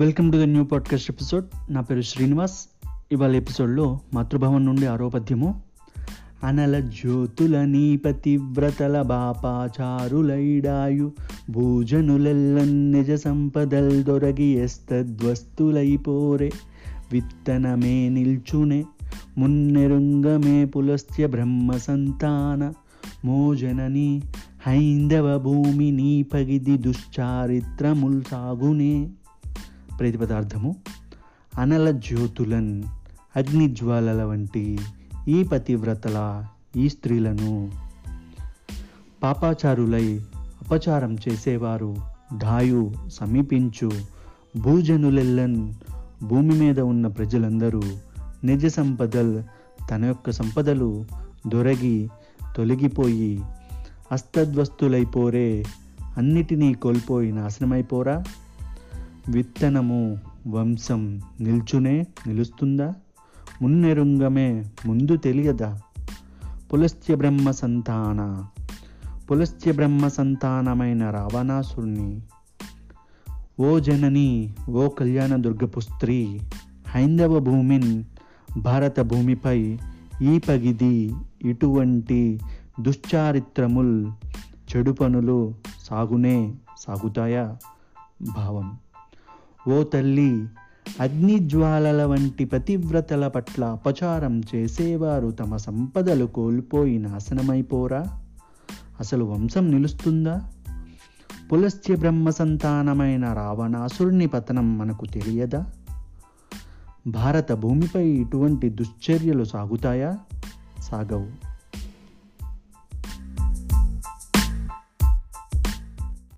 Welcome to the new podcast episode. నా పేరు శ్రీనివాస్. ఇవాళ ఎపిసోడ్లో మాతృభవన్ నుండి ఆరోపద్యము అనల జ్యోతుల నీ పతివ్రతల బాపాచారులైడాయు భూజనులెల్ల నిజ సంపదల్ దొరగి ఎస్తద్వస్తులైపోరే విత్తనమే నిల్చునే మున్నెరుంగమే పులస్త్య బ్రహ్మ సంతాన మోజనని హైందవ భూమి నీ పగిది దుశ్చారిత్రముల్ సాగునే. ప్రతిపదార్థము. అనల జ్యోతులన్ అగ్నిజ్వాలల వంటి ఈ పతివ్రతల ఈ స్త్రీలను పాపాచారులై అపచారం చేసేవారు ఢాయు సమీపించు భూజనులెల్లన్ భూమి మీద ఉన్న ప్రజలందరూ నిజ సంపదల్ తన యొక్క సంపదలు దొరగి తొలగిపోయి అస్తద్వస్తులైపోరే అన్నిటినీ కోల్పోయి నాశనమైపోరా? విత్తనము వంశం నిల్చునే నిలుస్తుందా? మున్నెరుంగమే ముందు తెలియదా? పులస్త్య బ్రహ్మ సంతాన పులస్త్య బ్రహ్మ సంతానమైన రావణాసుని ఓ జనని ఓ కళ్యాణ దుర్గపు స్త్రీ హైందవ భూమిన్ భారత భూమిపై ఈ పగిది ఇటువంటి దుశ్చారిత్రముల్ చెడు పనులు సాగునే సాగుతాయా? భావం. ఓ తల్లి అగ్నిజ్వాలల వంటి పతివ్రతల పట్ల అపచారం చేసేవారు తమ సంపదలు కోల్పోయి నాశనమైపోరా అసలు వంశం నిలుస్తుందా? పులస్త్య బ్రహ్మ సంతానమైన రావణాసురుని పతనం మనకు తెలియదా? భారత భూమిపై ఇటువంటి దుశ్చర్యలు సాగుతాయా? సాగవు.